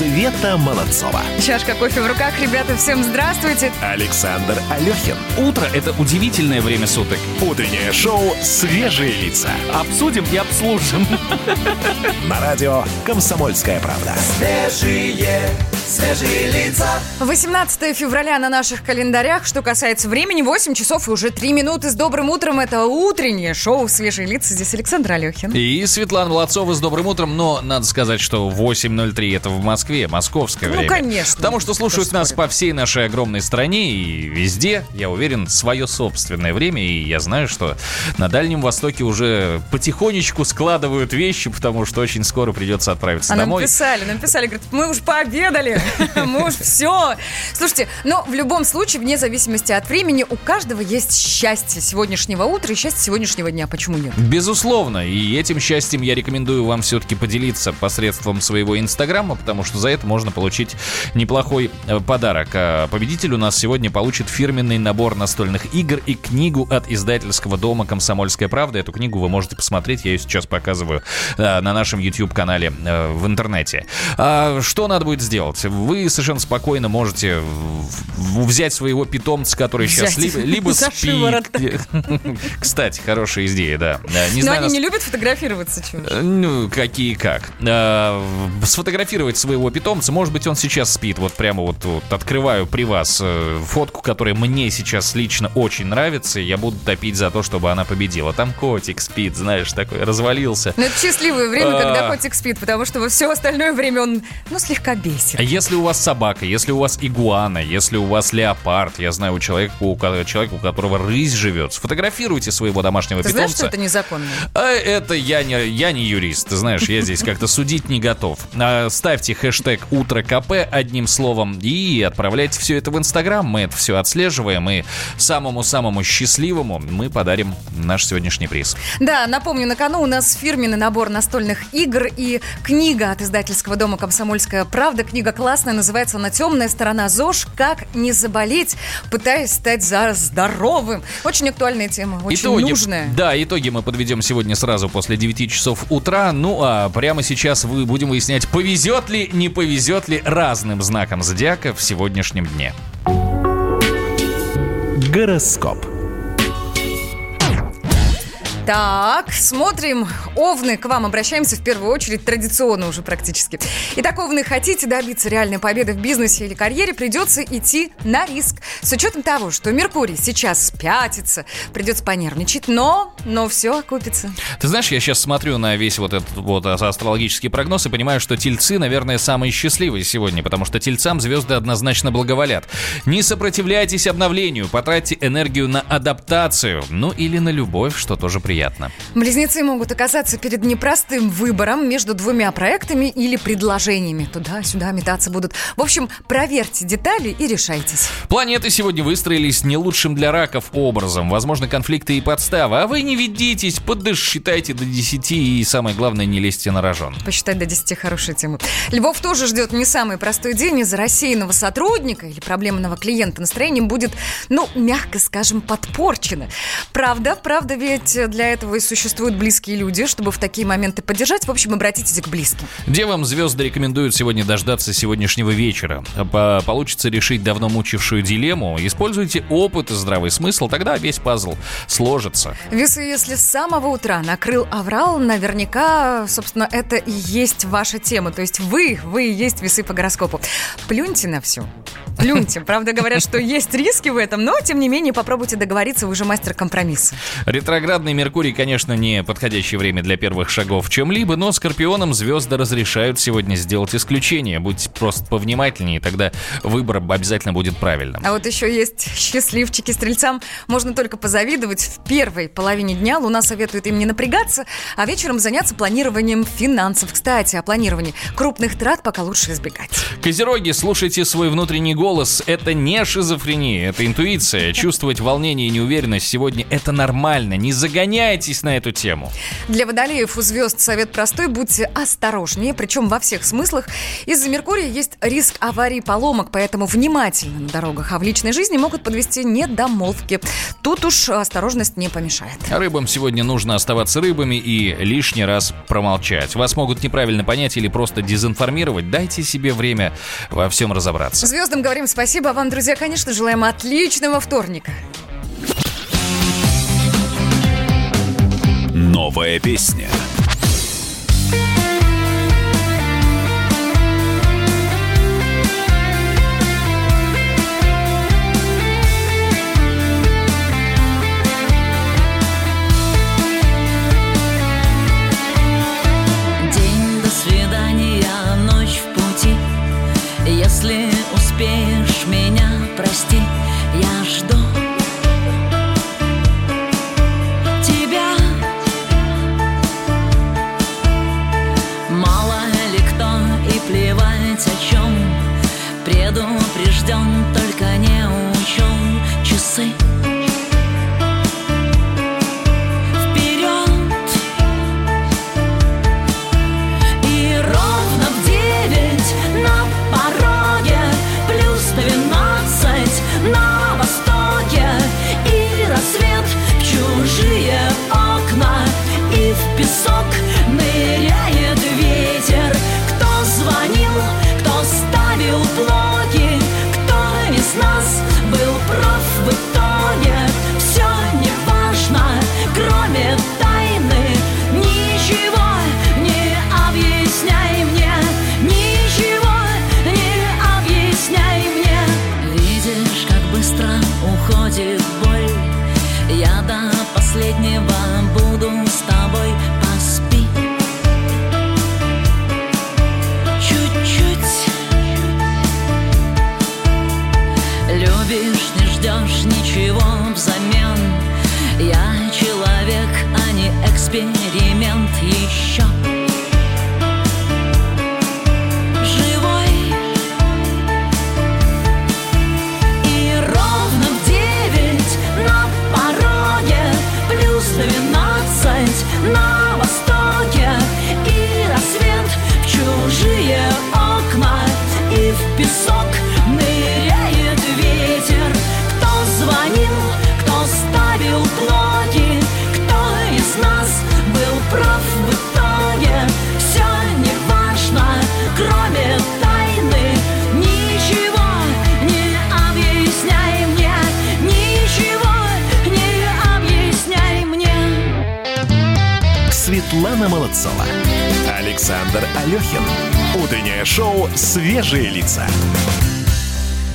Света Молодцова. Чашка кофе в руках. Ребята, всем здравствуйте. Александр Алехин. Утро – это удивительное время суток. Утреннее шоу «Свежие лица». Обсудим и обслужим. На радио «Комсомольская правда». Свежие, свежие лица. 18 февраля на наших календарях. Что касается времени, 8 часов и уже 3 минуты. С добрым утром. Это утреннее шоу «Свежие лица». Здесь Александр Алехин. И Светлана Молодцова с добрым утром. Но надо сказать, что 8.03 это в Москве, московское Ну, время. конечно. Потому что слушают нас по всей нашей огромной стране и везде, я уверен, свое собственное время. И я знаю, что на Дальнем Востоке уже потихонечку складывают вещи, потому что очень скоро придется отправиться А нам домой. писали, нам писали, говорят, мы уж пообедали, мы уж все. Слушайте, но в любом случае, вне зависимости от времени, у каждого есть счастье сегодняшнего утра и счастье сегодняшнего дня. Почему нет? Безусловно, и этим счастьем я рекомендую вам все-таки поделиться посредством своего инстаграма, потому что за это можно получить неплохой э, подарок. А победитель у нас сегодня получит фирменный набор настольных игр и книгу от издательского дома «Комсомольская правда». Эту книгу вы можете посмотреть, я ее сейчас показываю э, на нашем YouTube-канале э, в интернете. А что надо будет сделать? Вы совершенно спокойно можете взять своего питомца, который сейчас Взять. либо, либо За спит. Кстати, хорошая идея, да. Э, Не Но знаю, они нас- не любят фотографироваться, чего. Э, Ну, какие как. Э, Сфотографировать своего питомца. Может быть, он сейчас спит. Вот прямо вот, вот открываю при вас э, фотку, которая мне сейчас лично очень нравится. и Я буду топить за то, чтобы она победила. Там котик спит, знаешь, такой развалился. Но это счастливое время, А. когда котик спит, потому что во все остальное время он, ну, слегка бесит. А Если у вас собака, если у вас игуана, если у вас леопард, я знаю у человека, у, человека, у которого рысь живет, сфотографируйте своего домашнего Ты знаешь, питомца. что это незаконно? А это я не, я не юрист, ты знаешь, я здесь как-то судить не готов. А, Ставьте хэштег «Утро КП» одним словом и отправляйте все это в Инстаграм. Мы это все отслеживаем и самому-самому счастливому мы подарим наш сегодняшний приз. Да, напомню, на кону у нас фирменный набор настольных игр и книга от издательского дома «Комсомольская правда». Книга классная, называется она «Темная сторона ЗОЖ. Как не заболеть, пытаясь стать за здоровым». Очень актуальная тема, очень итоги, нужная. Да, итоги мы подведем сегодня сразу после 9 часов утра. Ну а прямо сейчас вы будем выяснять, повезет ли, не повезет ли разным знаком зодиака в сегодняшнем дне. Гороскоп. Так, смотрим. Овны, к вам обращаемся в первую очередь, традиционно уже практически. Итак, Овны, хотите добиться реальной победы в бизнесе или карьере, придется идти на риск. С учетом того, что Меркурий сейчас пятится, придется понервничать, но, но все окупится. Ты знаешь, я сейчас смотрю на весь вот этот вот астрологический прогноз и понимаю, что тельцы, наверное, самые счастливые сегодня, потому что тельцам звезды однозначно благоволят. Не сопротивляйтесь обновлению, потратьте энергию на адаптацию, ну или на любовь, что тоже приятно. Близнецы могут оказаться перед непростым выбором между двумя проектами или предложениями. Туда-сюда метаться будут. В общем, проверьте детали и решайтесь. Планеты сегодня выстроились не лучшим для раков образом. Возможно, конфликты и подставы. А вы не ведитесь, подсчитайте до 10 и, самое главное, не лезьте на рожон. Посчитать до 10 хорошая тема. Львов тоже ждет не самый простой день. Из-за рассеянного сотрудника или проблемного клиента настроение будет, ну, мягко скажем, подпорчено. Правда, правда, ведь для этого и существуют близкие люди, чтобы в такие моменты поддержать. В общем, обратитесь к близким. Девам звезды рекомендуют сегодня дождаться сегодняшнего вечера. По- Получится решить давно мучившую дилемму. Используйте опыт и здравый смысл, тогда весь пазл сложится. Весы, если с самого утра накрыл аврал, наверняка, собственно, это и есть ваша тема. То есть вы, вы и есть весы по гороскопу. Плюньте на все. Плюньте. Правда, говорят, что есть риски в этом, но, тем не менее, попробуйте договориться, вы же мастер компромисса. Ретроградный Меркурий, конечно, не подходящее время для первых шагов в чем-либо, но Скорпионам звезды разрешают сегодня сделать исключение. Будьте просто повнимательнее, тогда выбор обязательно будет правильным. А вот еще есть счастливчики стрельцам. Можно только позавидовать. В первой половине дня Луна советует им не напрягаться, а вечером заняться планированием финансов. Кстати, о планировании. Крупных трат пока лучше избегать. Козероги, слушайте свой внутренний голос. это не шизофрения, это интуиция. Чувствовать волнение и неуверенность сегодня — это нормально. Не загоняйтесь на эту тему. Для водолеев у звезд совет простой. Будьте осторожнее, причем во всех смыслах. Из-за Меркурия есть риск аварий, поломок, поэтому внимательно на дорогах. А в личной жизни могут подвести недомолвки. Тут уж осторожность не помешает. Рыбам сегодня нужно оставаться рыбами и лишний раз промолчать. Вас могут неправильно понять или просто дезинформировать. Дайте себе время во всем разобраться. Звездам говорим спасибо, а вам, друзья, конечно, желаем отличного вторника. Новая песня. Алехин. Утреннее шоу «Свежие лица».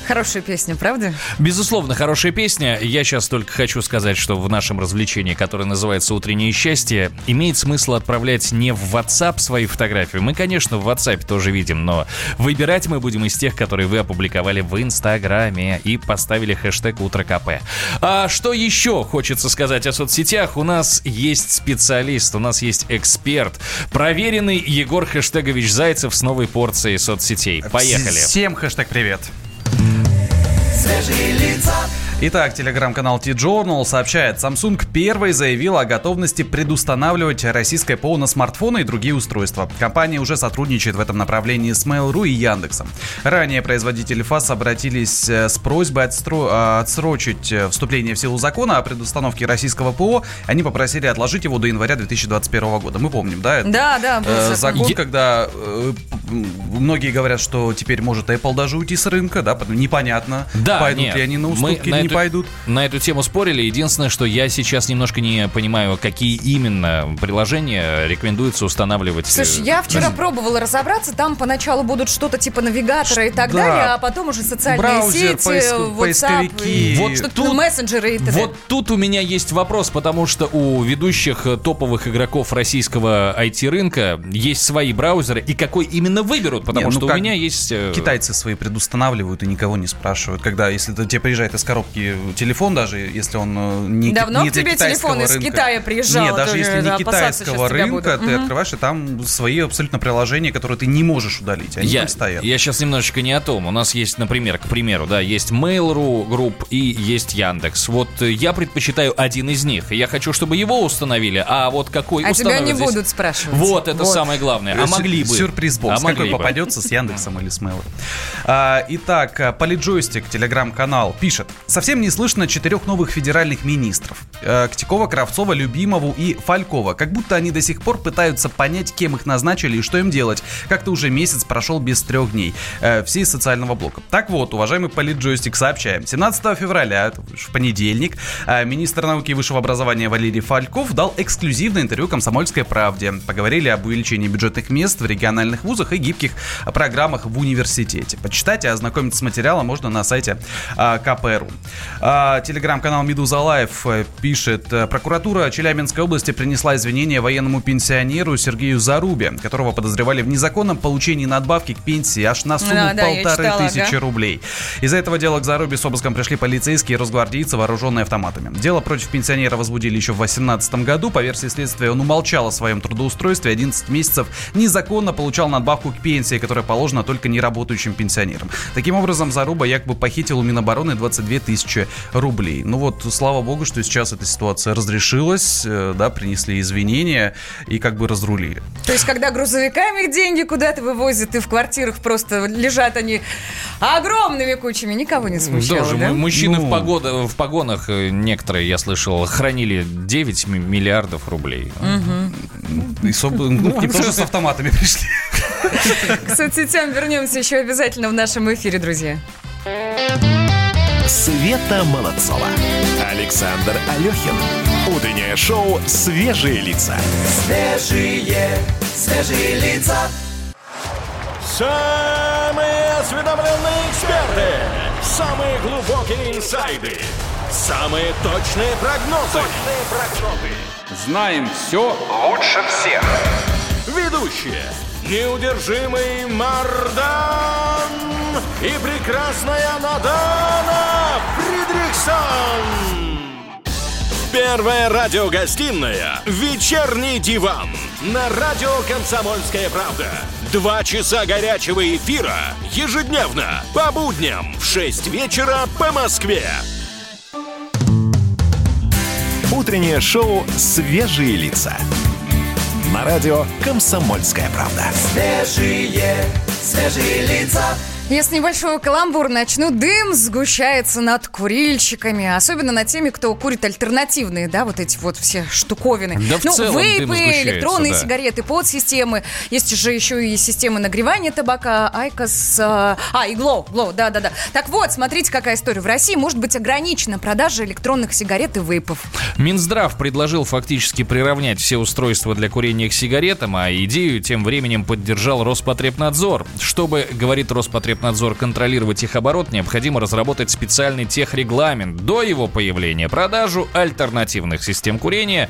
Хорошая песня, правда? Безусловно, хорошая песня. Я сейчас только хочу сказать, что в нашем развлечении, которое называется «Утреннее счастье», имеет смысл отправлять не в WhatsApp свои фотографии. Мы, конечно, в WhatsApp тоже видим, но выбирать мы будем из тех, которые вы опубликовали в Инстаграме и поставили хэштег «Утро КП». А что еще хочется сказать о соцсетях? У нас есть специалист, у нас есть эксперт, проверенный Егор Хэштегович Зайцев с новой порцией соцсетей. Поехали. Всем хэштег привет. Свежие лица, Итак, телеграм-канал T-Journal сообщает, Samsung первой заявила о готовности предустанавливать российское ПО на смартфоны и другие устройства. Компания уже сотрудничает в этом направлении с Mail.ru и Яндексом. Ранее производители ФАС обратились э, с просьбой отстро- а, отсрочить э, вступление в силу закона о предустановке российского ПО. Они попросили отложить его до января 2021 года. Мы помним, да? это? Да, да, Э, закон. закон, когда э, многие говорят, что теперь может Apple даже уйти с рынка, да, непонятно, Да, пойдут нет, ли они на мы уступки на или не эту- пойдут. На эту тему спорили. Единственное, что я сейчас немножко не понимаю, какие именно приложения рекомендуется устанавливать. Слушай, э, я вчера пробовала разобраться, там поначалу будут что-то типа навигатора и так Да. далее, а потом уже социальные Браузер, сети, поиск- WhatsApp, поисковики. и Вот что-то тут- мессенджеры и т.д. Вот тут у меня есть вопрос, потому что у ведущих э, топовых игроков российского IT-рынка есть свои браузеры, и какой именно выберут, потому Не, ну что у меня есть... э, Китайцы свои предустанавливают и никого не спрашивают. Когда, если тебе приезжает из коробки телефон, даже если он э, не, Давно не к тебе китайского телефон из рынка. Китая приезжал, Нет, даже если э, не китайского рынка, ты Мгм. открываешь, и там свои абсолютно приложения, которые ты не можешь удалить. Они Я, там стоят. я сейчас немножечко не о том. У нас есть, например, к примеру, да, есть Mail.ru групп и есть Яндекс. Вот э, я предпочитаю один из них. Я хочу, чтобы его установили, а вот какой А тебя не здесь- будут спрашивать. Вот, это самое главное. А Сю- могли бы. Сюрприз-бокс. А могли Какой бы. попадется с Яндексом или с Mail. А, итак, а, Политджойстик, телеграм-канал, пишет. Совсем не слышно четырех новых федеральных министров. Э, Ктикова, Кравцова, Любимову и Фалькова. Как будто они до сих пор пытаются понять, кем их назначили и что им делать. Как-то уже месяц прошел без трех дней. Э, Все из социального блока. Так вот, уважаемый Политджойстик, сообщаем. 17 февраля, в понедельник, э, министр науки и высшего образования Валерий Фальков дал эксклюзивное интервью «Комсомольской правде». Поговорили об увеличении бюджетных мест в региональных вузах и гибких программах в университете. Почитать и ознакомиться с материалом можно на сайте КП.РУ. А, Телеграм-канал «Медуза Live» э, пишет, э, прокуратура Челябинской области принесла извинения военному пенсионеру Сергею Зарубе, которого подозревали в незаконном получении надбавки к пенсии аж на сумму Да, полторы читала, тысячи ага. рублей. Из-за этого дела к Зарубе с обыском пришли полицейские и росгвардейцы, вооруженные автоматами. Дело против пенсионера возбудили еще в 2018 году. По версии следствия, он умолчал о своем трудоустройстве, 11 месяцев незаконно получал надбавку к пенсии, которая положена только неработающим пенсионерам. Таким образом, Заруба якобы похитил у Минобороны 22 тысячи рублей. Ну вот, слава богу, что сейчас эта ситуация разрешилась, э, да, принесли извинения и как бы разрулили. То есть, когда грузовиками деньги куда-то вывозят, и в квартирах просто лежат они огромными кучами, никого не смущало, Тоже да? му- мужчины Ну. в, погода, в погонах, э, некоторые, я слышал, хранили 9 ми- миллиардов рублей. И соб- ну, к ним тоже с автоматами пришли. К соцсетям вернемся еще обязательно в нашем эфире, друзья. Света Молодцова. Александр Алехин. Утреннее шоу «Свежие лица». Свежие, свежие лица. Самые осведомленные эксперты, самые глубокие инсайды, самые точные прогнозы. Точные прогнозы. Знаем все лучше всех. Ведущие. Неудержимый Мардан и прекрасная Надана Фридрихсон. Первая радиогостинная «Вечерний диван» на радио «Комсомольская правда». Два часа горячего эфира ежедневно по будням в 6 вечера по Москве. Утреннее шоу «Свежие лица». На радио «Комсомольская правда». Свежие, свежие лица. Если небольшой каламбур начну, дым сгущается над курильщиками, особенно над теми, кто курит альтернативные, да, вот эти вот все штуковины. Да в ну, целом дым вейпы, сгущается, электронные да. сигареты, pod-системы. Есть же еще и системы нагревания табака, IQOS, а, а, и glo, glo, да-да-да. Так вот, смотрите, какая история. В России может быть ограничена продажа электронных сигарет и вейпов. Минздрав предложил фактически приравнять все устройства для курения к сигаретам, а идею тем временем поддержал Роспотребнадзор. Чтобы, говорит Роспотребнадзор, контролировать их оборот, необходимо разработать специальный техрегламент. До его появления продажу альтернативных систем курения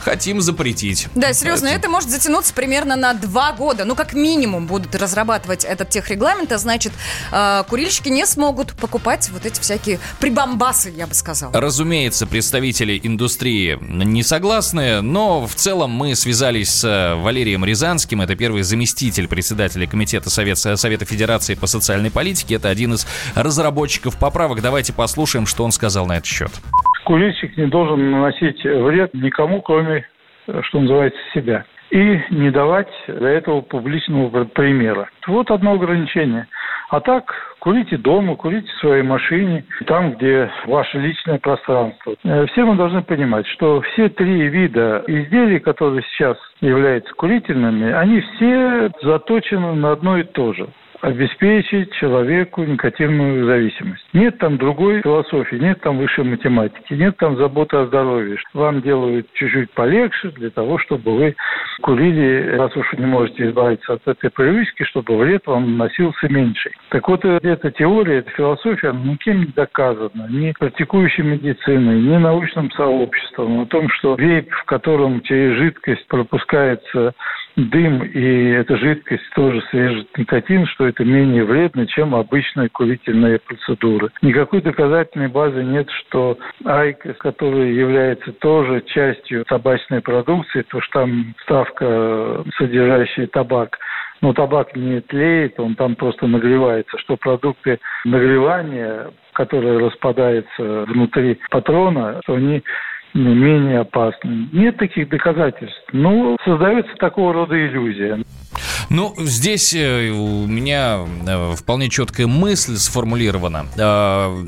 хотим запретить. Да, серьезно, это может затянуться примерно на два года. Ну, как минимум будут разрабатывать этот техрегламент, а значит, э, курильщики не смогут покупать вот эти всякие прибамбасы, я бы сказала. Разумеется, представители индустрии не согласны, но в целом мы связались с э, Валерием Рязанским, это первый заместитель председателя Комитета Совета, Совета Федерации по социальной политике, это один из разработчиков поправок. Давайте послушаем, что он сказал на этот счет. Курильщик не должен наносить вред никому, кроме, э, что называется, себя. И не давать для этого публичного пр- примера. Вот одно ограничение. А так, курите дома, курите в своей машине, там, где ваше личное пространство. Э, Все мы должны понимать, что все три вида изделий, которые сейчас являются курительными, они все заточены на одно и то же обеспечить человеку никотинную зависимость. Нет там другой философии, нет там высшей математики, нет там заботы о здоровье. Вам делают чуть-чуть полегче для того, чтобы вы курили, раз уж вы не можете избавиться от этой привычки, чтобы вред вам наносился меньше. Так вот, эта теория, эта философия, никем не доказана, ни практикующей медициной, ни научным сообществом о том, что вейп, в котором через жидкость пропускается дым и эта жидкость тоже содержит никотин, что это менее вредно, чем обычные курительные процедуры. Никакой доказательной базы нет, что айкос, который является тоже частью табачной продукции, то что там ставка, содержащая табак, но табак не тлеет, он там просто нагревается, что продукты нагревания, которые распадаются внутри патрона, что они менее опасны. Нет таких доказательств. Ну, создается такого рода иллюзия. Ну, здесь э, у меня э, вполне четкая мысль сформулирована. Э,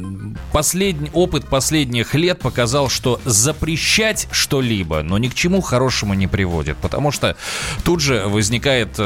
последний, опыт последних лет показал, что запрещать что-либо, но ни к чему хорошему не приводит. Потому что тут же возникает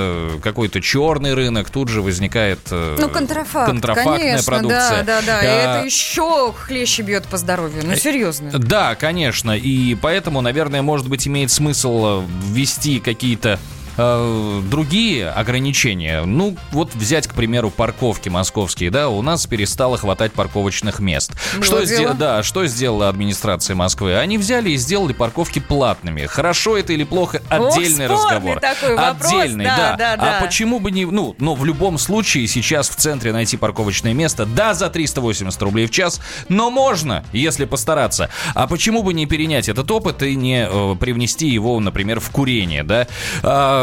какой-то черный рынок, тут же возникает ну, контрафакт, контрафактная конечно, продукция. Да, да, да. А, и это еще хлеще бьет по здоровью. Ну, серьезно. Да, конечно. И поэтому, наверное, может быть, имеет смысл ввести какие-то э, другие ограничения, ну, вот взять, к примеру, парковки московские, да, у нас перестало хватать парковочных мест. Было что, дело. да, что сделала администрация Москвы? Они взяли и сделали парковки платными. Хорошо это или плохо, отдельный Ох, разговор. такой вопрос, отдельный, да, да. да, да. А почему бы не, ну, но в любом случае сейчас в центре найти парковочное место, да, за 380 рублей в час, но можно, если постараться. А почему бы не перенять этот опыт и не э, привнести его, например, в курение, да? А,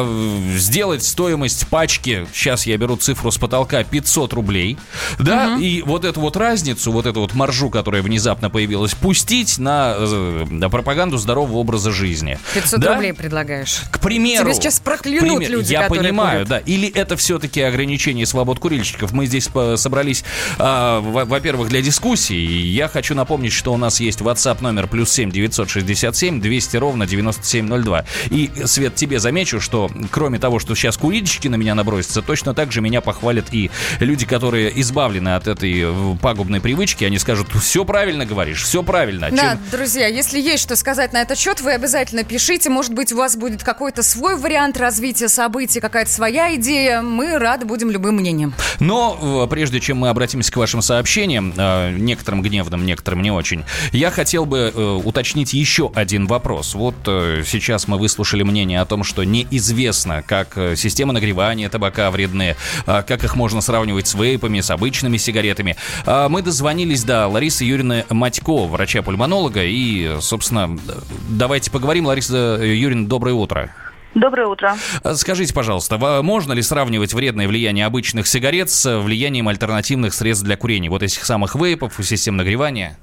сделать стоимость пачки, сейчас я беру цифру с потолка, 500 рублей, да, и вот эту вот разницу, вот эту вот маржу, которая внезапно появилась, пустить на, э, на пропаганду здорового образа жизни. 500 Да? рублей предлагаешь. К примеру. Тебе сейчас проклянут пример- люди, Я понимаю, курят. да. Или это все-таки ограничение свобод курильщиков. Мы здесь собрались, во- во-первых, для дискуссии. Я хочу напомнить, что у нас есть WhatsApp номер плюс 7 967 200 ровно 9702. И, Свет, тебе замечу, что кроме того, что сейчас курильщики на меня набросятся, точно так же меня похвалят и люди, которые избавлены от этой э, пагубной привычки. Они скажут, все правильно говоришь, все правильно. Да, Чем- друзья, если есть что сказать на этот счет, вы обязательно пишите. Может быть, у вас будет какой-то свой вариант развития событий, какая-то своя идея. Мы рады будем любым мнением. Но э, прежде чем мы обратимся к вашим сообщениям, э, некоторым гневным, некоторым не очень, я хотел бы уточнить еще один вопрос. Вот сейчас мы выслушали мнение о том, что неизвестно, как э, система нагревания табака вредны, э, как их можно сравнивать с вейпами, с обычными сигаретами. А Мы дозвонились до Ларисы Юрьевны Матько, врача-пульмонолога, и, э, собственно, э, давайте поговорим. Лариса Юрьевна, доброе утро. Доброе утро. А Скажите, пожалуйста, можно ли сравнивать вредное влияние обычных сигарет с влиянием альтернативных средств для курения? Вот этих самых вейпов, систем нагревания?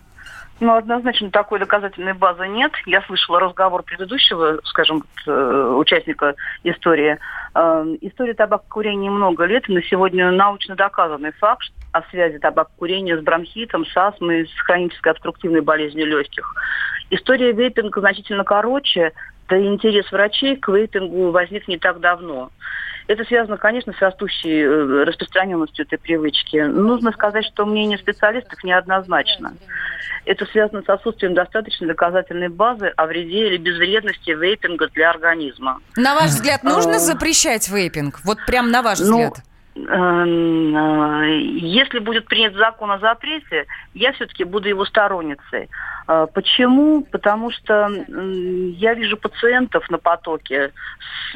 Ну, однозначно такой доказательной базы нет. Я слышала разговор предыдущего, скажем, э, участника истории. Э, История табакокурения много лет, и на сегодня научно доказанный факт о связи табакокурения с бронхитом, с астмой, с хронической обструктивной болезнью легких. История вейпинга значительно короче, да и интерес врачей к вейпингу возник не так давно. Это связано, конечно, с растущей э, распространенностью этой привычки. Нужно сказать, что мнение специалистов неоднозначно. Это связано с отсутствием достаточной доказательной базы о вреде или безвредности вейпинга для организма. На ваш взгляд, нужно А. запрещать вейпинг? Вот прям на ваш Ну, взгляд. Эм, э, Если будет принят закон о запрете, я все-таки буду его сторонницей. Э, Почему? Потому что я вижу пациентов на потоке,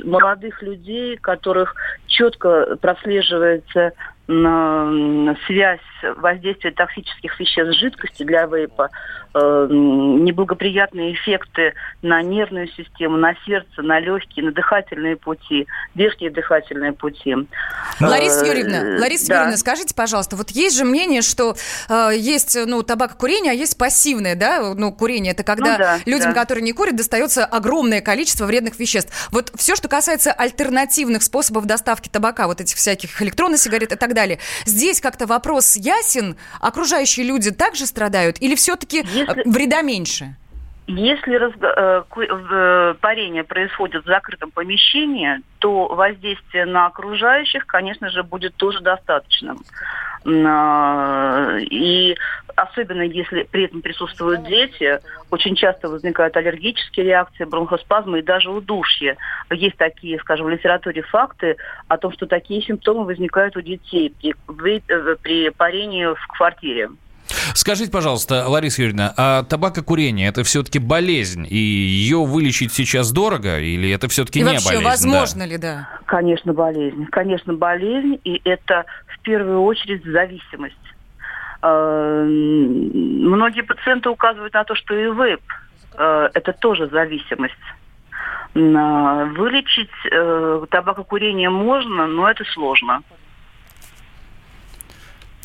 молодых людей, которых четко прослеживается м, связь воздействия токсических веществ жидкости для вейпа, э, неблагоприятные эффекты на нервную систему, на сердце, на легкие, на дыхательные пути, верхние дыхательные пути. Лариса Э, Юрьевна, Лариса да. Юрьевна, скажите, пожалуйста, вот есть же мнение, что э, есть, ну, табакокурение, а есть пассивное, да, ну, курение, это когда Ну да, людям, да. которые не курят, достается огромное количество вредных веществ. Вот все, что касается альтернативных способов доставки табака, вот этих всяких электронных сигарет и так далее, здесь как-то вопрос ясен, окружающие люди также страдают или все-таки Если- вреда меньше? Если разго- э, э, парение происходит в закрытом помещении, то воздействие на окружающих, конечно же, будет тоже достаточным. А, И особенно если при этом присутствуют дети, очень часто возникают аллергические реакции, бронхоспазмы и даже удушье. Есть такие, скажем, в литературе факты о том, что такие симптомы возникают у детей при, э, при парении в квартире. Скажите, пожалуйста, Лариса Юрьевна, а табакокурение это все-таки болезнь, и ее вылечить сейчас дорого, или это все-таки И не вообще, болезнь? возможно ли, да? Конечно, болезнь. Конечно, болезнь, и это в первую очередь зависимость. Э, Многие пациенты указывают на то, что и э, это тоже зависимость. А, Вылечить э, табакокурение можно, но это сложно.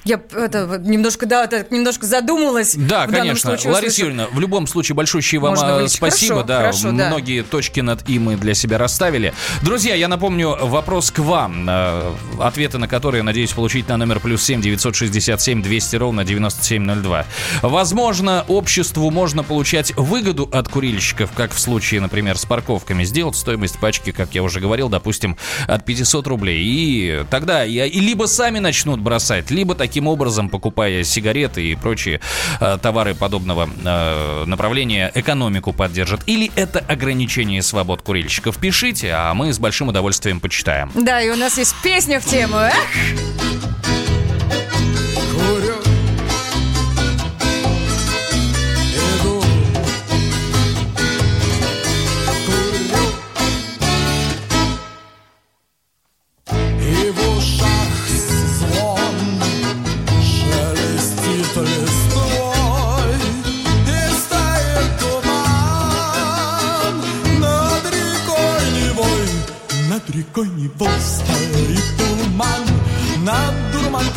Я это, немножко, да, так, немножко задумалась. Да, конечно. случае, Лариса. Юрьевна, в любом случае большущее вам Можно э, спасибо. Хорошо, да, хорошо, да. многие точки над «и» мы для себя расставили. Друзья, я напомню вопрос к вам. э, Ответы на которые, надеюсь, получить на номер плюс семь девятьсот шестьдесят семь двести ровно 9702. Возможно, обществу можно получать выгоду от курильщиков, как в случае, например, с парковками. Сделать стоимость пачки, как я уже говорил, допустим, от 500 рублей. И тогда я, и либо сами начнут бросать, либо таким образом, покупая сигареты и прочие э, товары подобного э, направления, экономику поддержат. Или это ограничение свобод курильщиков. Пишите, а мы с большим удовольствием почитаем. Да, и у нас есть песня в тему. Эх!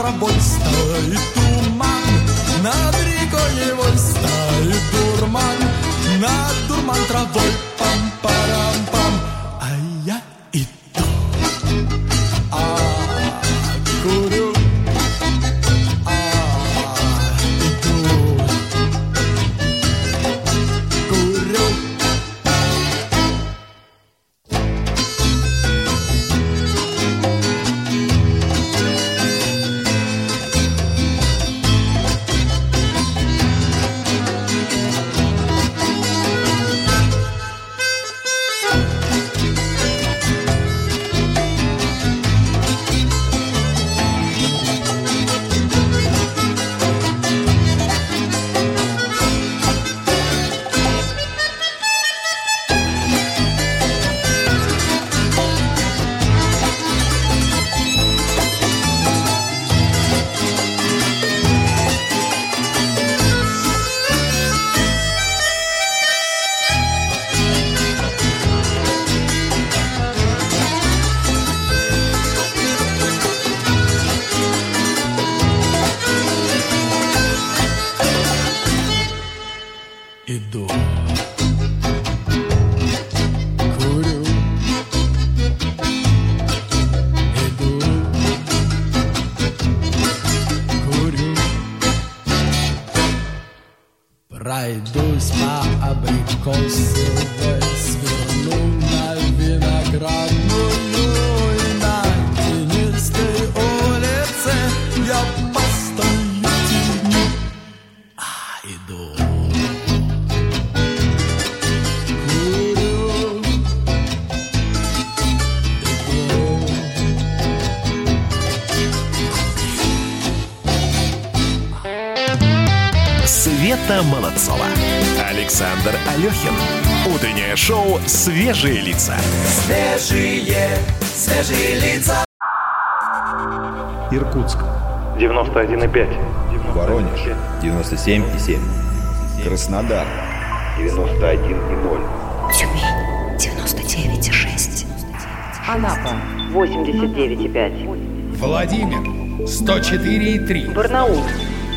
Травой стоит туман, над рекой Невой стоит дурман, над дурман травой по абрикосовой, сверну на виноградную и на тенистой улице я постою тени, а иду. Света Молодцова. Александр Алехин. Утреннее шоу «Свежие лица». Свежие, свежие лица. Иркутск. 91,5. Воронеж. 97,7. Краснодар. 91,0. Тюмень 99,6. Анапа 89,5. Владимир. 104,3. Барнаул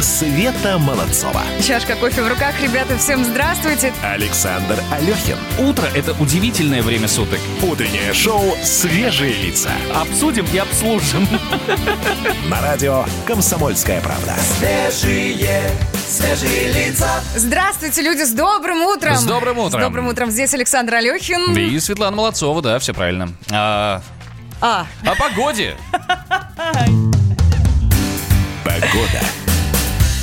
Света Молодцова. Чашка кофе в руках. Ребята, всем здравствуйте. Александр Алехин. Утро – это удивительное время суток. Утреннее шоу «Свежие лица». Обсудим и обслужим. На радио «Комсомольская правда». Свежие, свежие лица. Здравствуйте, люди, с добрым утром. С добрым утром. С добрым утром. Здесь Александр Алехин. И Светлана Молодцова, да, все правильно. А, А, о погоде. Погода.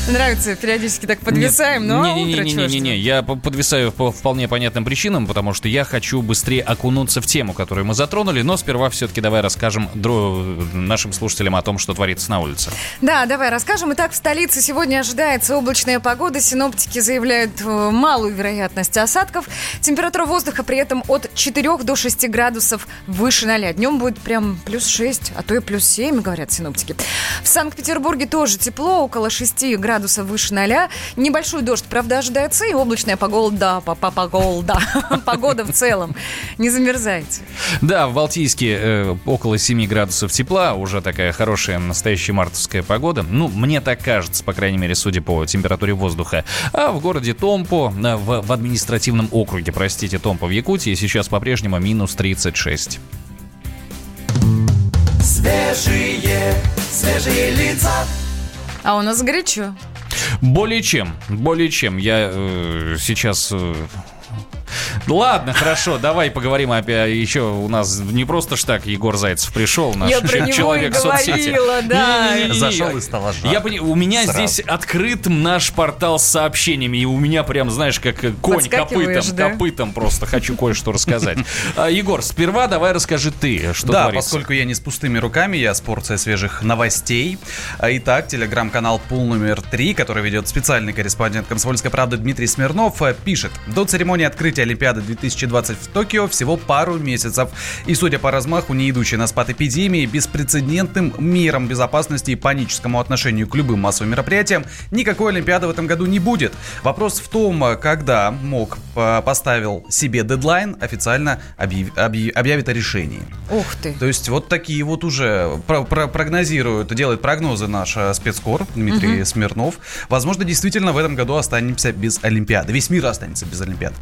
Нравится, периодически так подвисаем, но не, не, утро не, не, не, не, я по- подвисаю по вполне понятным причинам, потому что я хочу быстрее окунуться в тему, которую мы затронули, но сперва все-таки давай расскажем нашим слушателям о том, что творится на улице. Да, давай расскажем. Итак, в столице сегодня ожидается облачная погода. Синоптики заявляют э, малую вероятность осадков. Температура воздуха при этом от 4 до 6 градусов выше 0. Днем будет прям плюс 6, а то и плюс 7, говорят синоптики. В Санкт-Петербурге тоже тепло, около 6 градусов выше 0. Небольшой дождь, правда, ожидается, и облачная погода, погода, погода в целом. Не замерзайте. Да, в Балтийске э, около 7 градусов тепла, уже такая хорошая настоящая мартовская погода. Ну, мне так кажется, по крайней мере, судя по температуре воздуха. А в городе Томпо, э, в, в административном округе, простите, Томпо в Якутии, сейчас по-прежнему минус 36. Свежие, свежие лица. А у нас горячо. Более чем, более чем. Я э, сейчас... э, Ладно, хорошо, давай поговорим опять. Еще у нас не просто ж так Егор Зайцев пришел, наш Я про него и человек соцсети. говорила, да. Не-не-не-не. Зашел и стало жарко. Я пони- у меня Сразу. здесь открыт наш портал с сообщениями, и у меня прям, знаешь, как конь копытом, да? копытом просто хочу кое-что рассказать. А, Егор, сперва давай расскажи ты, что да, творится. поскольку я не с пустыми руками, я с порцией свежих новостей. А, Итак, телеграм-канал Пул номер 3, который ведет специальный корреспондент «Комсомольской правды» Дмитрий Смирнов, э, пишет. До церемонии открытия Олимпиады 2020 в Токио всего пару месяцев. И судя по размаху, не идущей на спад эпидемии, беспрецедентным мерам безопасности и паническому отношению к любым массовым мероприятиям, никакой Олимпиады в этом году не будет. Вопрос в том, когда МОК э, поставил себе дедлайн, официально объяв- объяв- объявит о решении. Ух ты. То есть вот такие вот уже про- про- прогнозируют, делает прогнозы наш э, спецкор Дмитрий Мгм. Смирнов. Возможно, действительно в этом году останемся без Олимпиады. Весь мир останется без Олимпиады.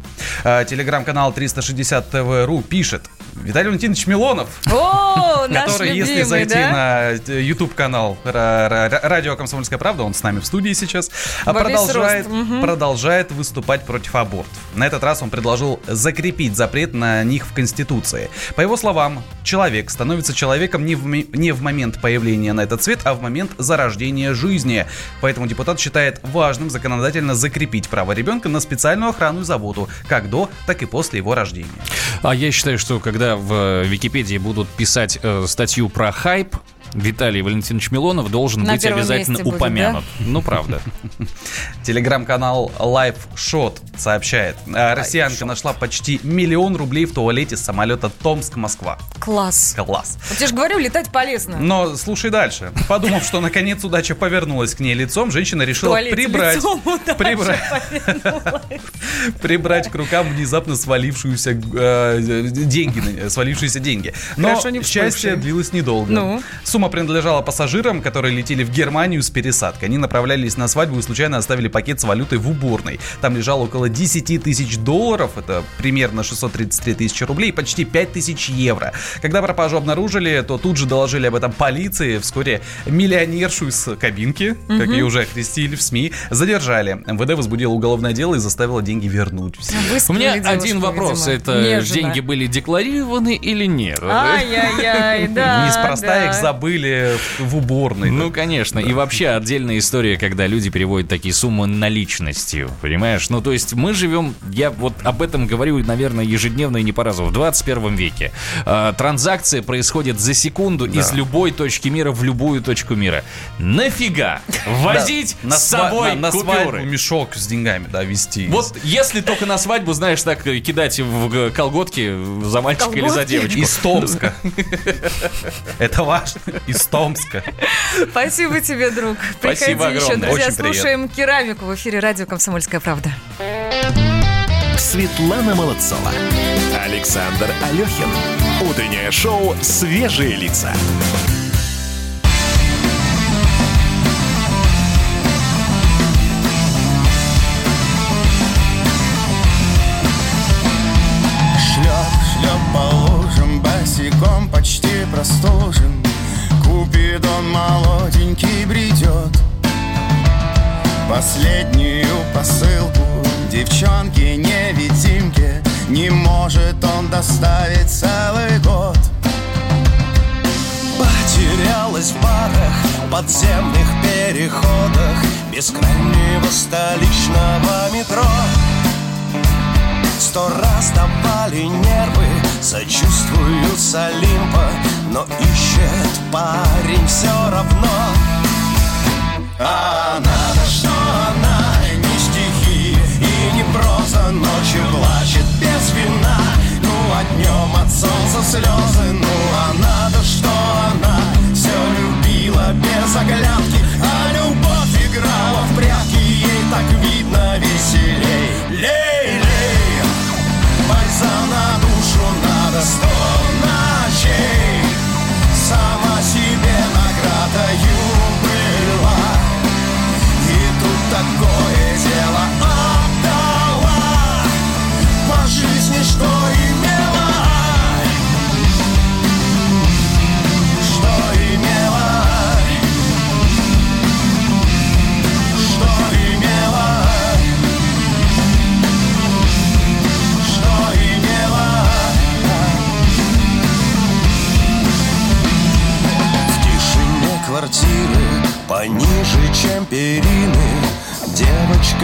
Э, Телеграм-канал 360 ТВ.ру пишет. Виталий Валентинович Милонов, О, наш который, если любимый, зайти да? на э, YouTube-канал ра- ра- Радио Комсомольская правда, он с нами в студии сейчас, продолжает, продолжает выступать против абортов. На этот раз он предложил закрепить запрет на них в Конституции. По его словам, человек становится человеком не в, не в момент появления на этот свет, а в момент зарождения жизни. Поэтому депутат считает важным законодательно закрепить право ребенка на специальную охрану и заботу, как до, так и после его рождения. А я считаю, что когда в э, Википедии будут писать э, статью про хайп, Виталий Валентинович Милонов должен На быть обязательно месте будет, упомянут. Ну, правда. Телеграм-канал Live Shot сообщает. а, Россиянка нашла почти миллион рублей в туалете самолета Томск-Москва. Класс. Класс. Вот я же говорю, летать полезно. Но слушай дальше. Подумав, что наконец удача повернулась к ней лицом, женщина решила прибрать, прибрать, прибрать к рукам внезапно свалившуюся э, деньги, свалившиеся деньги. Но счастье длилось недолго. Ну? Сумма принадлежала пассажирам, которые летели в Германию с пересадкой. Они направлялись на свадьбу и случайно оставили пакет с валютой в уборной. Там лежало около 10 тысяч долларов, это примерно 633 тысячи рублей, и почти 5 тысяч евро. Когда пропажу обнаружили, то тут же доложили об этом полиции. Вскоре миллионершу из кабинки, как Мгм. ее уже окрестили в СМИ, задержали. МВД возбудило уголовное дело и заставило деньги вернуть. все. У меня один вопрос. Это деньги были декларированы или нет? Ай-яй-яй, да. Неспроста да. их забыли в- в уборной. Ну, конечно. И вообще отдельная история, когда люди переводят такие суммы наличностью, понимаешь? Ну, то есть мы живем, я вот об этом говорю, наверное, ежедневно и не по разу, в 21 веке. А, транзакция происходит за секунду из любой точки мира в любую точку мира. Нафига возить с собой купюры? мешок с деньгами, да, везти. Вот если только на свадьбу, знаешь, так э, кидать в колготки за мальчика или за девочку. Из Томска. Это важно. Из Томска. Спасибо тебе, друг. Спасибо Приходи еще, огромное. друзья. Очень приятно. слушаем керамику в эфире радио «Комсомольская правда». Светлана Молодцова. Александр Алехин. Утреннее шоу «Свежие лица». Шлеп, шлеп по лужам, босиком почти простужен Купидон молоденький бредет. Последнюю посылку девчонке-невидимке Не может он доставить целый год. Потерялась в барах подземных переходах Бескрайнего столичного метро. Сто раз давали нервы, сочувствуют с Олимпа Но ищет парень все равно. А она-то что она, не стихи и не проза Ночью плачет без вина, ну а днем от солнца слезы. Ну а надо, что она все любила без оглядки. А любовь играла в прятки, ей так видно веселей. Лей-лей, бальзам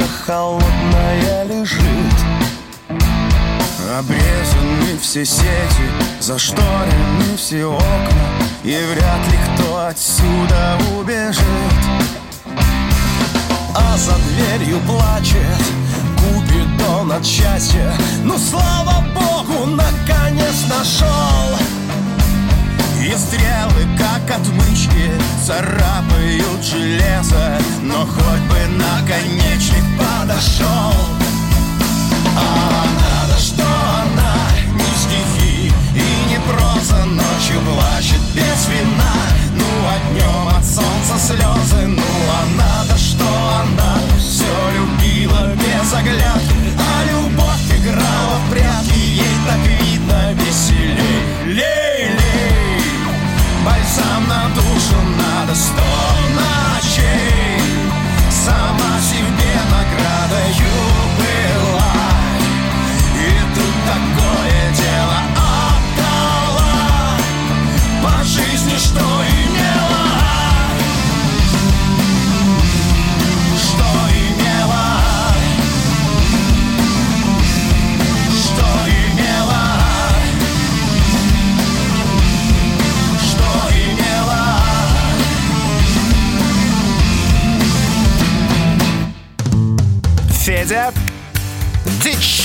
Девочка холодная лежит. Обрезаны все сети Зашторены все окна И вряд ли кто отсюда убежит. А за дверью плачет Купидон от счастья. Ну слава богу, наконец нашел царапают железо Но хоть бы наконечник подошел Ditch.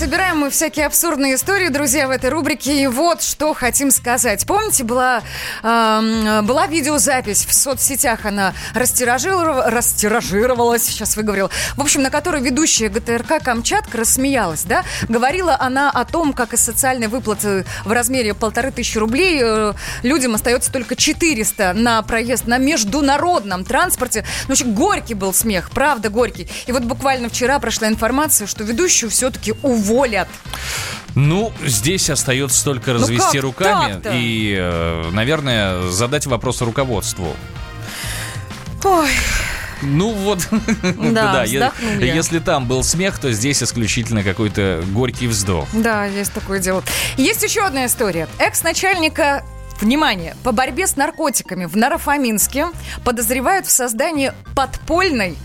Собираем мы всякие абсурдные истории, друзья, в этой рубрике. И вот что хотим сказать. Помните, была, эм, была видеозапись в соцсетях, она растиражировала, растиражировалась, сейчас выговорил. В общем, на которой ведущая ГТРК Камчатка рассмеялась, да? Говорила она о том, как из социальной выплаты в размере полторы тысячи рублей э, людям остается только 400 на проезд на международном транспорте. Ну, вообще, горький был смех, правда, горький. И вот буквально вчера прошла информация, что ведущую все-таки уволят. Ну, здесь остается только Ну развести как руками так-то? и, э, наверное, задать вопрос руководству. Ой, Ну вот, Да, е- вздохнул я. если там был смех, то здесь исключительно какой-то горький вздох. Да, есть такое дело. Есть еще одна история. Экс-начальника Внимание! По борьбе с наркотиками в Нарафаминске подозревают в создании подпольной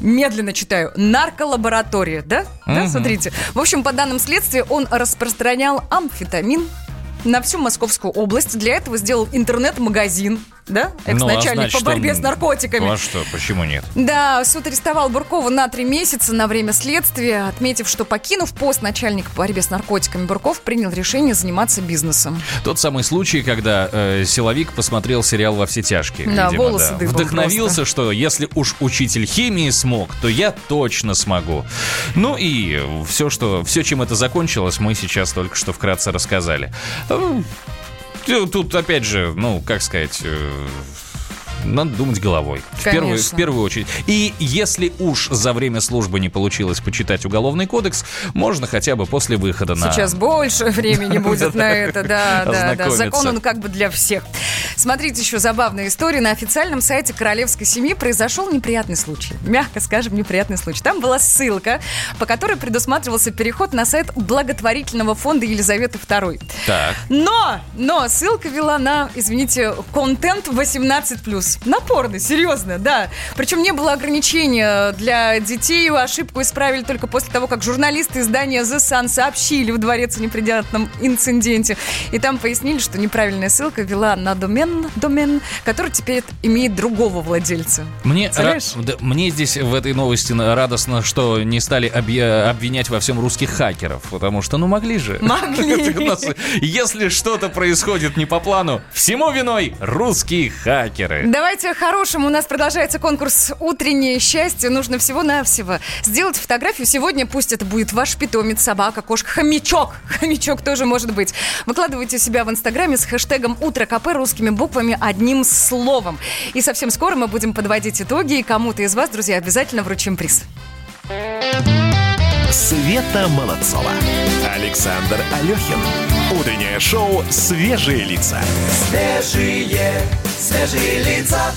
Медленно читаю. Нарколаборатория, да? Да, Мгм. смотрите. В общем, по данным следствия, он распространял амфетамин на всю Московскую область. Для этого сделал интернет-магазин, да? Ну, а Экс-начальник значит, по борьбе он- с наркотиками. А что, почему нет? Да, суд арестовал Буркова на три месяца на время следствия, отметив, что покинув пост начальника по борьбе с наркотиками, Бурков принял решение заниматься бизнесом. Тот самый случай, когда э, силовик посмотрел сериал «Во все тяжкие». Да, видимо, волосы дыбом Вдохновился, просто. что если уж учитель химии смог, то я точно смогу. Ну и все, что, все, чем это закончилось, мы сейчас только что вкратце рассказали. Э, Тут, опять же, ну, как сказать... э, надо думать головой. В первую, в первую очередь. И если уж за время службы не получилось почитать Уголовный кодекс, можно хотя бы после выхода на... Сейчас больше времени будет на это, да, да, да. Закон он как бы для всех. Смотрите еще забавная история. На официальном сайте королевской семьи произошел неприятный случай. Мягко скажем, неприятный случай. Там была ссылка, по которой предусматривался переход на сайт благотворительного фонда Елизаветы II. Так. Но, но ссылка вела на, извините, контент 18+. Напорно, серьезно, да. Причем не было ограничения для детей. Ошибку исправили только после того, как журналисты издания The Sun сообщили в дворец о неприятном инциденте. И там пояснили, что неправильная ссылка вела на домен, домен, который теперь имеет другого владельца. Мне, ра- да, мне здесь в этой новости радостно, что не стали объя- обвинять во всем русских хакеров, потому что, ну, могли же. Могли. Если что-то происходит не по плану, всему виной русские хакеры. Давайте о хорошем. У нас продолжается конкурс «Утреннее счастье». Нужно всего-навсего сделать фотографию. Сегодня пусть это будет ваш питомец, собака, кошка, хомячок. Хомячок тоже может быть. Выкладывайте себя в Инстаграме с хэштегом «Утро КП» русскими буквами одним словом. И совсем скоро мы будем подводить итоги, и кому-то из вас, друзья, обязательно вручим приз. Света Молодцова. Александр Алехин. Утреннее шоу «Свежие лица». Свежие, свежие лица.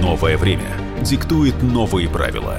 Новое время диктует новые правила.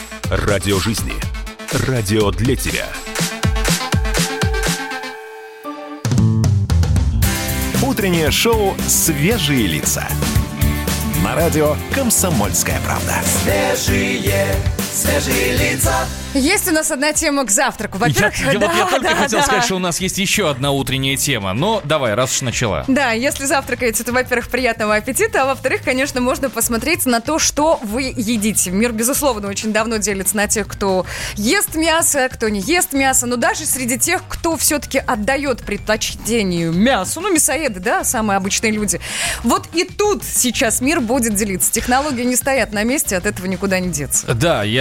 Радио жизни. Радио для тебя. Утреннее шоу «Свежие лица». На радио «Комсомольская правда». Свежие, свежие лица. Есть у нас одна тема к завтраку. Во-первых, я, я вот да, я только да, хотел да. сказать, что у нас есть еще одна утренняя тема. Но давай, раз уж начала. Да, если завтракаете, то, во-первых, приятного аппетита, а во-вторых, конечно, можно посмотреть на то, что вы едите. Мир, безусловно, очень давно делится на тех, кто ест мясо, кто не ест мясо, но даже среди тех, кто все-таки отдает предпочтению мясу, ну, мясоеды, да, самые обычные люди. Вот и тут сейчас мир будет делиться. Технологии не стоят на месте, от этого никуда не деться. Да, я,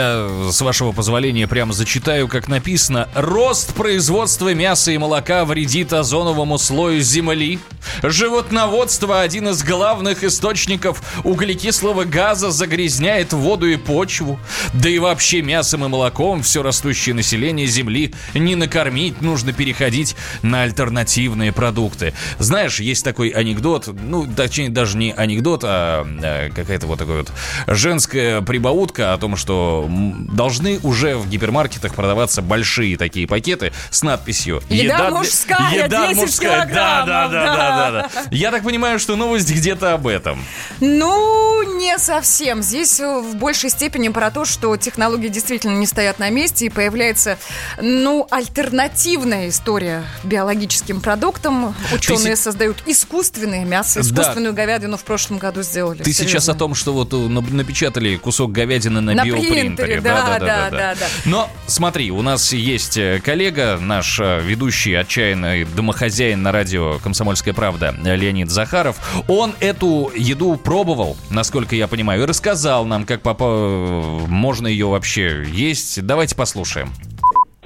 с вашего позволения, прямо зачитаю, как написано. Рост производства мяса и молока вредит озоновому слою земли. Животноводство – один из главных источников углекислого газа, загрязняет воду и почву. Да и вообще мясом и молоком все растущее население земли не накормить, нужно переходить на альтернативные продукты. Знаешь, есть такой анекдот, ну, точнее, даже не анекдот, а э, какая-то вот такая вот женская прибаутка о том, что должны уже в гипермаркетах продаваться большие такие пакеты с надписью Еда для- мужская, еда 10 мужская. Да, да, да, да, да, да. Я так понимаю, что новость где-то об этом. Ну, не совсем. Здесь э, в большей степени про то, что технологии действительно не стоят на месте и появляется, ну, альтернативная история биологическим продуктам. Ученые се- создают искусственное мясо, Да. искусственную говядину в прошлом году сделали. Ты сейчас Серьезно. о том, что вот э, на- напечатали кусок говядины на, На биопринтере. Принтере, да, да, да, да. Но смотри, у нас есть э, коллега, наш э, ведущий, отчаянный домохозяин на радио «Комсомольская правда» Леонид Захаров. Он эту еду пробовал, насколько я понимаю, и рассказал нам, как попа- можно ее вообще есть. Давайте послушаем.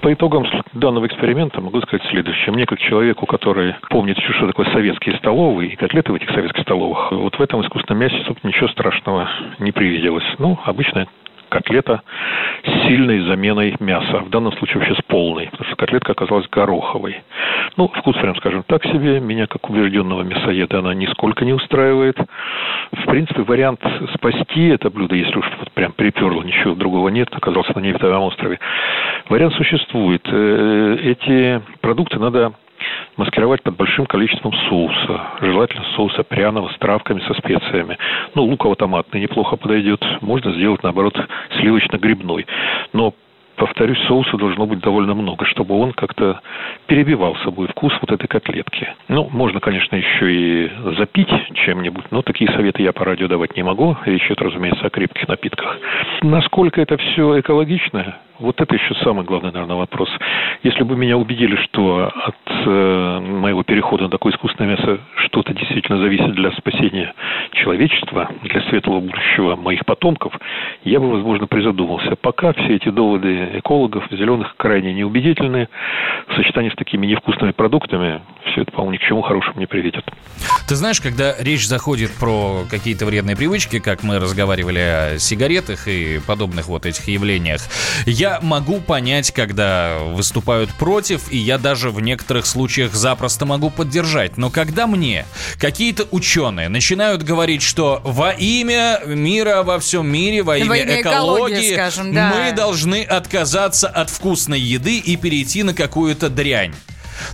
По итогам данного эксперимента могу сказать следующее. Мне, как человеку, который помнит еще, что такое советские столовые и котлеты в этих советских столовых, вот в этом искусственном мясе, собственно, ничего страшного не привиделось. Ну, обычная котлета с сильной заменой мяса. В данном случае вообще с полной, потому что котлетка оказалась гороховой. Ну, вкус, прям скажем так себе. Меня, как убежденного мясоеда, она нисколько не устраивает. В принципе, вариант спасти это блюдо, если уж вот прям приперло, ничего другого нет, оказался на необитаемом острове. Вариант существует. Э, Эти продукты надо маскировать под большим количеством соуса. Желательно соуса пряного с травками, со специями. Ну, луково-томатный неплохо подойдет. Можно сделать, наоборот, сливочно-грибной. Но повторюсь, соуса должно быть довольно много, чтобы он как-то перебивал собой вкус вот этой котлетки. Ну, можно, конечно, еще и запить чем-нибудь, но такие советы я по радио давать не могу. Речь идет, разумеется, о крепких напитках. Насколько это все экологично, Вот это еще самый главный, наверное, вопрос. Если бы меня убедили, что от э, моего перехода на такое искусственное мясо что-то действительно зависит для спасения человечества, для светлого будущего моих потомков, я бы, возможно, призадумался. Пока все эти доводы экологов, зеленых, крайне неубедительны. В сочетании с такими невкусными продуктами все это, по-моему, ни к чему хорошему не приведет. Ты знаешь, когда речь заходит про какие-то вредные привычки, как мы разговаривали о сигаретах и подобных вот этих явлениях, я могу понять, когда выступают против, и я даже в некоторых случаях запросто могу поддержать. Но когда мне какие-то ученые начинают говорить, что во имя мира во всем мире, во имя, Во имя экологии, экологии, скажем, да. мы должны отказаться от вкусной еды и перейти на какую-то дрянь.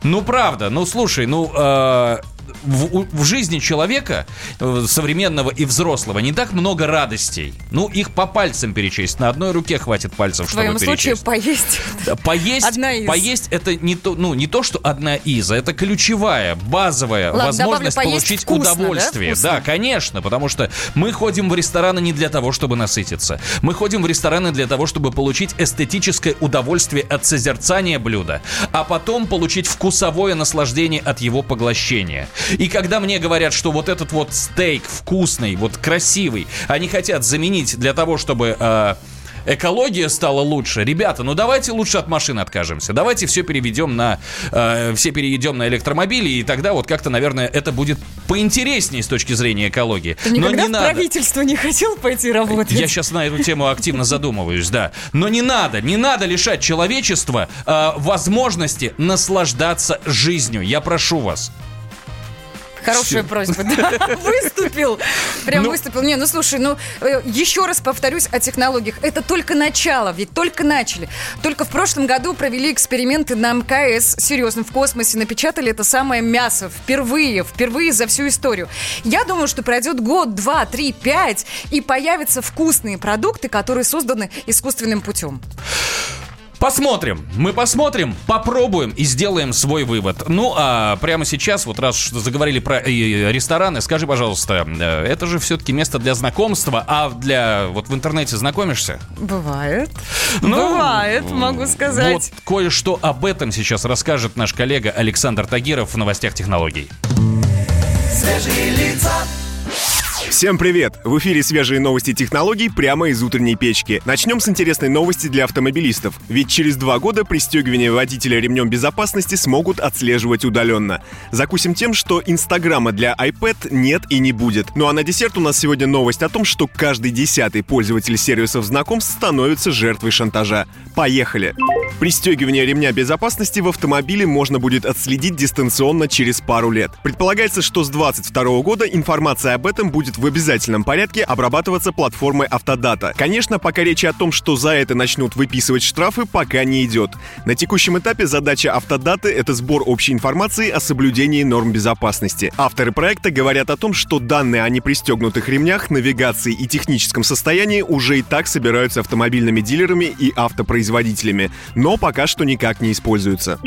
Ну, правда, ну, слушай, ну, э, в, в жизни человека, э, современного и взрослого, не так много радостей. Ну, их по пальцам перечесть. На одной руке хватит пальцев, В чтобы твоем случае перечесть. поесть. Да, Поесть, Одна из. поесть это не то, ну не то, что одна из, а это ключевая, базовая Ладно, возможность добавлю, получить вкусно, да? удовольствие. Вкусно. Да, конечно, потому что мы ходим в рестораны не для того, чтобы насытиться. Мы ходим в рестораны для того, чтобы получить эстетическое удовольствие от созерцания блюда, а потом получить вкусовое наслаждение от его поглощения. И когда мне говорят, что вот этот вот стейк вкусный, вот красивый, они хотят заменить для того, чтобы э, экология стала лучше. Ребята, ну давайте лучше от машин откажемся. Давайте все переведем на э, все перейдем на электромобили, и тогда вот как-то, наверное, это будет поинтереснее с точки зрения экологии. Ты Но не в надо. правительство не хотел пойти работать? Я сейчас на эту тему активно задумываюсь, да. Но не надо, не надо лишать человечества э, возможности наслаждаться жизнью. Я прошу вас. Хорошая Всё. просьба. да. Выступил. Прям Ну. выступил. Не, ну слушай, ну э, еще раз повторюсь о технологиях. Это только начало, ведь только начали. Только в прошлом году провели эксперименты на МКС. Серьезно, в космосе напечатали это самое мясо. Впервые, впервые за всю историю. Я думаю, что пройдет год, два, три, пять, и появятся вкусные продукты, которые созданы искусственным путем. Посмотрим. Мы посмотрим, попробуем и сделаем свой вывод. Ну, а прямо сейчас, вот раз что заговорили про э, рестораны, скажи, пожалуйста, э, это же все-таки место для знакомства, а для... Вот в интернете знакомишься? Бывает. Ну, Бывает, могу сказать. Вот кое-что об этом сейчас расскажет наш коллега Александр Тагиров в новостях технологий. Свежие лица. Всем привет! В эфире свежие новости технологий прямо из утренней печки. Начнем с интересной новости для автомобилистов. Ведь через два года пристегивание водителя ремнем безопасности смогут отслеживать удаленно. Закусим тем, что Инстаграма для iPad нет и не будет. Ну а на десерт у нас сегодня новость о том, что каждый десятый пользователь сервисов знакомств становится жертвой шантажа. Поехали! Пристегивание ремня безопасности в автомобиле можно будет отследить дистанционно через пару лет. Предполагается, что с 2022 года информация об этом будет в обязательном порядке обрабатываться платформой Автодата. Конечно, пока речи о том, что за это начнут выписывать штрафы, пока не идет. На текущем этапе задача Автодаты — это сбор общей информации о соблюдении норм безопасности. Авторы проекта говорят о том, что данные о непристегнутых ремнях, навигации и техническом состоянии уже и так собираются автомобильными дилерами и автопроизводителями, но пока что никак не используются.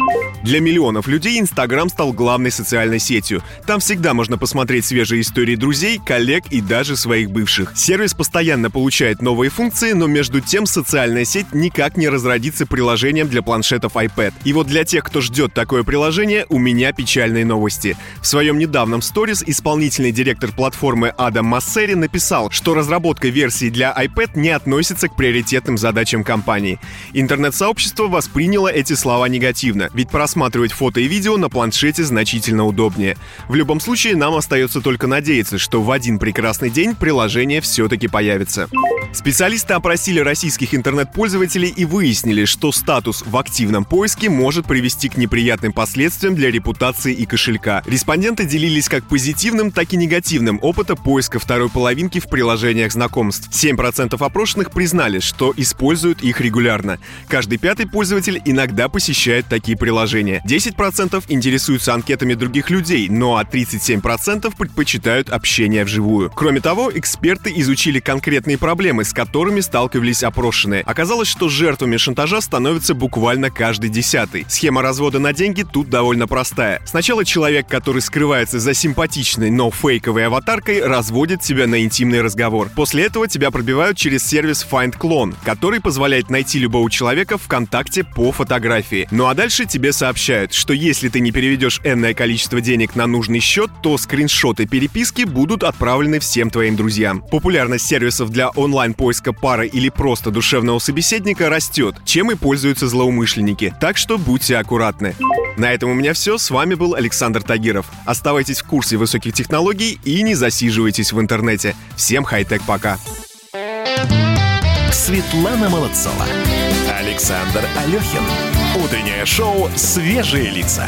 Для миллионов людей Инстаграм стал главной социальной сетью. Там всегда можно посмотреть свежие истории друзей, коллег и даже своих бывших. Сервис постоянно получает новые функции, но между тем социальная сеть никак не разродится приложением для планшетов iPad. И вот для тех, кто ждет такое приложение, у меня печальные новости. В своем недавнем сторис исполнительный директор платформы Адам Массери написал, что разработка версии для iPad не относится к приоритетным задачам компании. Интернет-сообщество восприняло эти слова негативно, ведь просматривать фото и видео на планшете значительно удобнее. В любом случае, нам остается только надеяться, что в один прекрасный день приложение все-таки появится. Специалисты опросили российских интернет-пользователей и выяснили, что статус в активном поиске может привести к неприятным последствиям для репутации и кошелька. Респонденты делились как позитивным, так и негативным опыта поиска второй половинки в приложениях знакомств. 7% опрошенных признали, что используют их регулярно. Каждый пятый пользователь иногда посещает такие приложения. 10% интересуются анкетами других людей, ну а 37% предпочитают общение вживую. Зачастую. Кроме того, эксперты изучили конкретные проблемы, с которыми сталкивались опрошенные. Оказалось, что жертвами шантажа становится буквально каждый десятый. Схема развода на деньги тут довольно простая. Сначала человек, который скрывается за симпатичной, но фейковой аватаркой, разводит тебя на интимный разговор. После этого тебя пробивают через сервис Find Clone, который позволяет найти любого человека ВКонтакте по фотографии. Ну а дальше тебе сообщают, что если ты не переведешь энное количество денег на нужный счет, то скриншоты переписки будут отправлены всем твоим друзьям. Популярность сервисов для онлайн-поиска пары или просто душевного собеседника растет, чем и пользуются злоумышленники. Так что будьте аккуратны. На этом у меня все. С вами был Александр Тагиров. Оставайтесь в курсе высоких технологий и не засиживайтесь в интернете. Всем хай-тек пока. Светлана Молодцова. Александр Алехин. Утреннее шоу «Свежие лица».